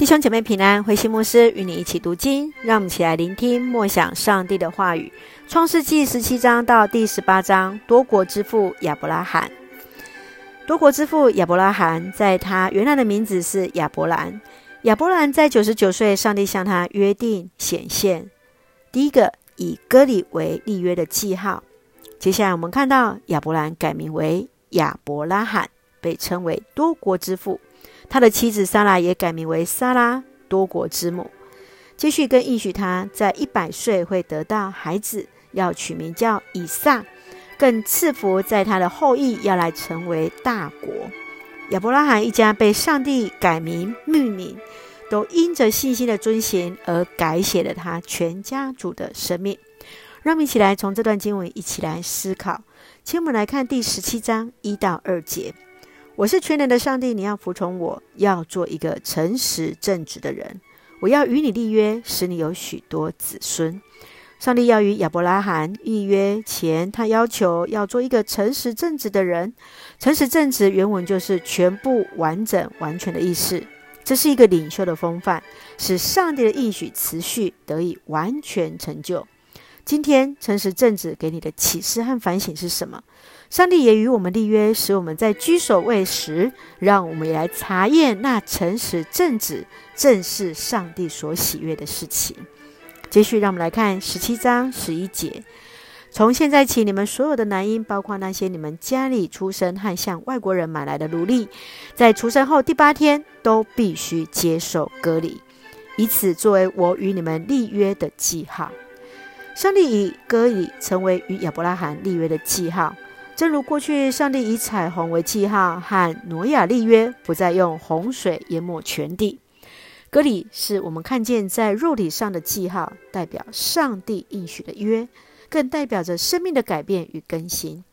弟兄姐妹平安，慧馨牧师与你一起读经，让我们一起来聆听默想上帝的话语。创世记十七章到第十八章，多国之父亚伯拉罕。多国之父亚伯拉罕，在他原来的名字是亚伯兰。亚伯兰在九十九岁，上帝向他约定显现，第一个以割礼为立约的记号。接下来我们看到亚伯兰改名为亚伯拉罕，被称为多国之父。他的妻子撒拉也改名为撒拉，多国之母。继续更应许他在一百岁会得到孩子，要取名叫以撒，更赐福在他的后裔要来成为大国。亚伯拉罕一家被上帝改名命名，都因着信心的遵行而改写了他全家族的生命。让我们一起来从这段经文一起来思考。请我们来看第十七章一到二节。我是全能的上帝，你要服从我，要做一个诚实正直的人。我要与你立约，使你有许多子孙。上帝要与亚伯拉罕立约前，他要求要做一个诚实正直的人。诚实正直原文就是全部、完整、完全的意思。这是一个领袖的风范，使上帝的应许持续得以完全成就。今天诚实正直给你的启示和反省是什么？上帝也与我们立约，使我们在居所位时，让我们也来查验那诚实正直，正是上帝所喜悦的事情。继续，让我们来看十七章十一节：从现在起，你们所有的男婴，包括那些你们家里出生和向外国人买来的奴隶，在出生后第八天都必须接受隔离，以此作为我与你们立约的记号。上帝以割礼成为与亚伯拉罕立约的记号。正如过去，上帝以彩虹为记号，和挪亚立约，不再用洪水淹没全地。割礼是我们看见在肉体上的记号，代表上帝应许的约，更代表着生命的改变与更新。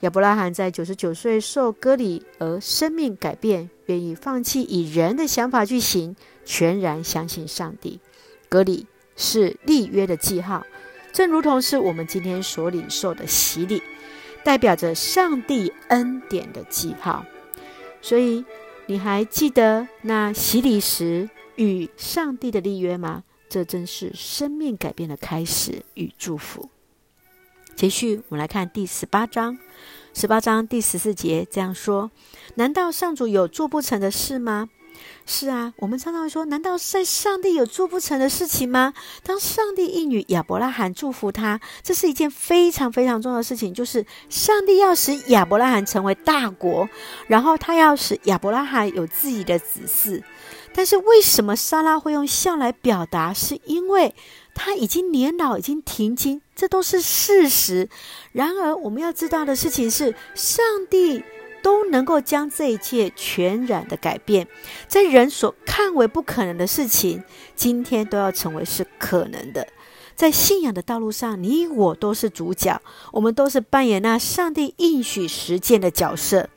亚伯拉罕在九十九岁受割礼而生命改变，愿意放弃以人的想法去行，全然相信上帝。割礼是立约的记号，正如同是我们今天所领受的洗礼。代表着上帝恩典的记号，所以你还记得那洗礼时与上帝的立约吗？这真是生命改变的开始与祝福。接续，我们来看第十八章，十八章第十四节这样说：难道上主有做不成的事吗？是啊，我们常常会说，难道在上帝有做不成的事情吗？当上帝应允亚伯拉罕祝福他，这是一件非常非常重要的事情，就是上帝要使亚伯拉罕成为大国，然后他要使亚伯拉罕有自己的子嗣。但是为什么莎拉会用笑来表达？是因为他已经年老，已经停经，这都是事实。然而我们要知道的事情是，上帝。都能够将这一切全然的改变，在人所看为不可能的事情，今天都要成为是可能的。在信仰的道路上，你我都是主角，我们都是扮演那上帝应许实践的角色。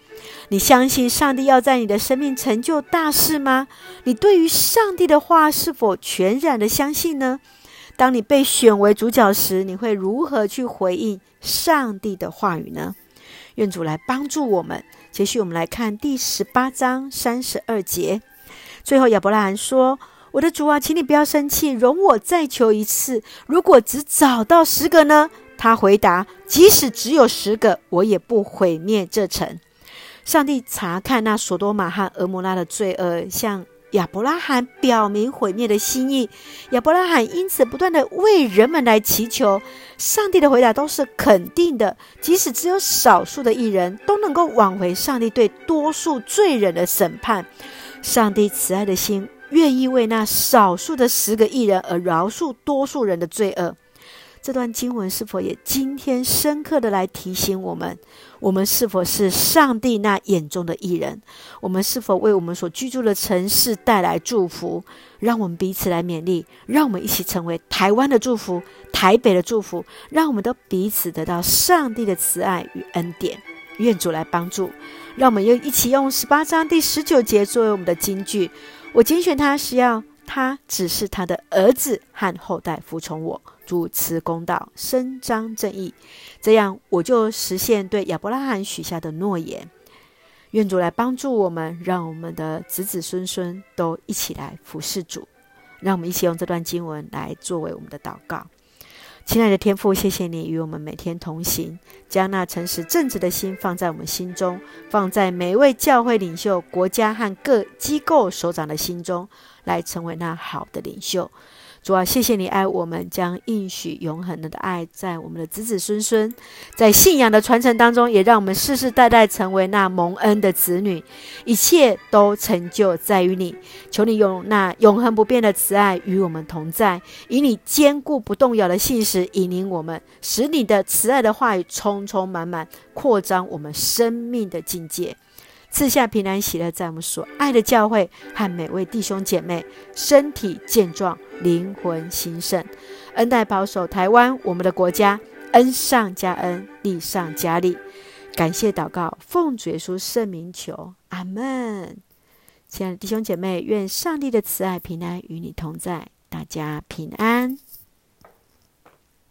你相信上帝要在你的生命成就大事吗？你对于上帝的话是否全然的相信呢？当你被选为主角时，你会如何去回应上帝的话语呢？愿主来帮助我们。接续，我们来看第十八章三十二节。最后，亚伯拉罕说：“我的主啊，请你不要生气，容我再求一次。如果只找到十个呢？”他回答：“即使只有十个，我也不毁灭这城。”上帝查看那所多玛和俄摩拉的罪恶，像。亚伯拉罕表明毁灭的心意，亚伯拉罕因此不断地为人们来祈求。上帝的回答都是肯定的，即使只有少数的义人都能够挽回上帝对多数罪人的审判。上帝慈爱的心愿意为那少数的十个艺人而饶恕多数人的罪恶。这段经文是否也今天深刻的来提醒我们：我们是否是上帝那眼中的艺人？我们是否为我们所居住的城市带来祝福？让我们彼此来勉励，让我们一起成为台湾的祝福，台北的祝福，让我们都彼此得到上帝的慈爱与恩典。愿主来帮助，让我们又一起用十八章第十九节作为我们的金句。我拣选他是要他指示他的儿子和后代服从我。主持公道，伸张正义，这样我就实现对亚伯拉罕许下的诺言。愿主来帮助我们，让我们的子子孙孙都一起来服侍主。让我们一起用这段经文来作为我们的祷告。亲爱的天父，谢谢你与我们每天同行，将那诚实正直的心放在我们心中，放在每一位教会领袖、国家和各机构首长的心中，来成为那好的领袖。主啊，谢谢你爱我们，将应许永恒的爱在我们的子子孙孙，在信仰的传承当中，也让我们世世代代成为那蒙恩的子女。一切都成就在于你，求你用那永恒不变的慈爱与我们同在，以你坚固不动摇的信实引领我们，使你的慈爱的话语充充满满，扩张我们生命的境界。赐下平安喜乐，在我们所爱的教会和每位弟兄姐妹身体健壮，灵魂兴盛，恩待保守台湾我们的国家，恩上加恩，利上加利。感谢祷告，奉主耶稣圣名求，阿门。亲爱的弟兄姐妹，愿上帝的慈爱平安与你同在，大家平安。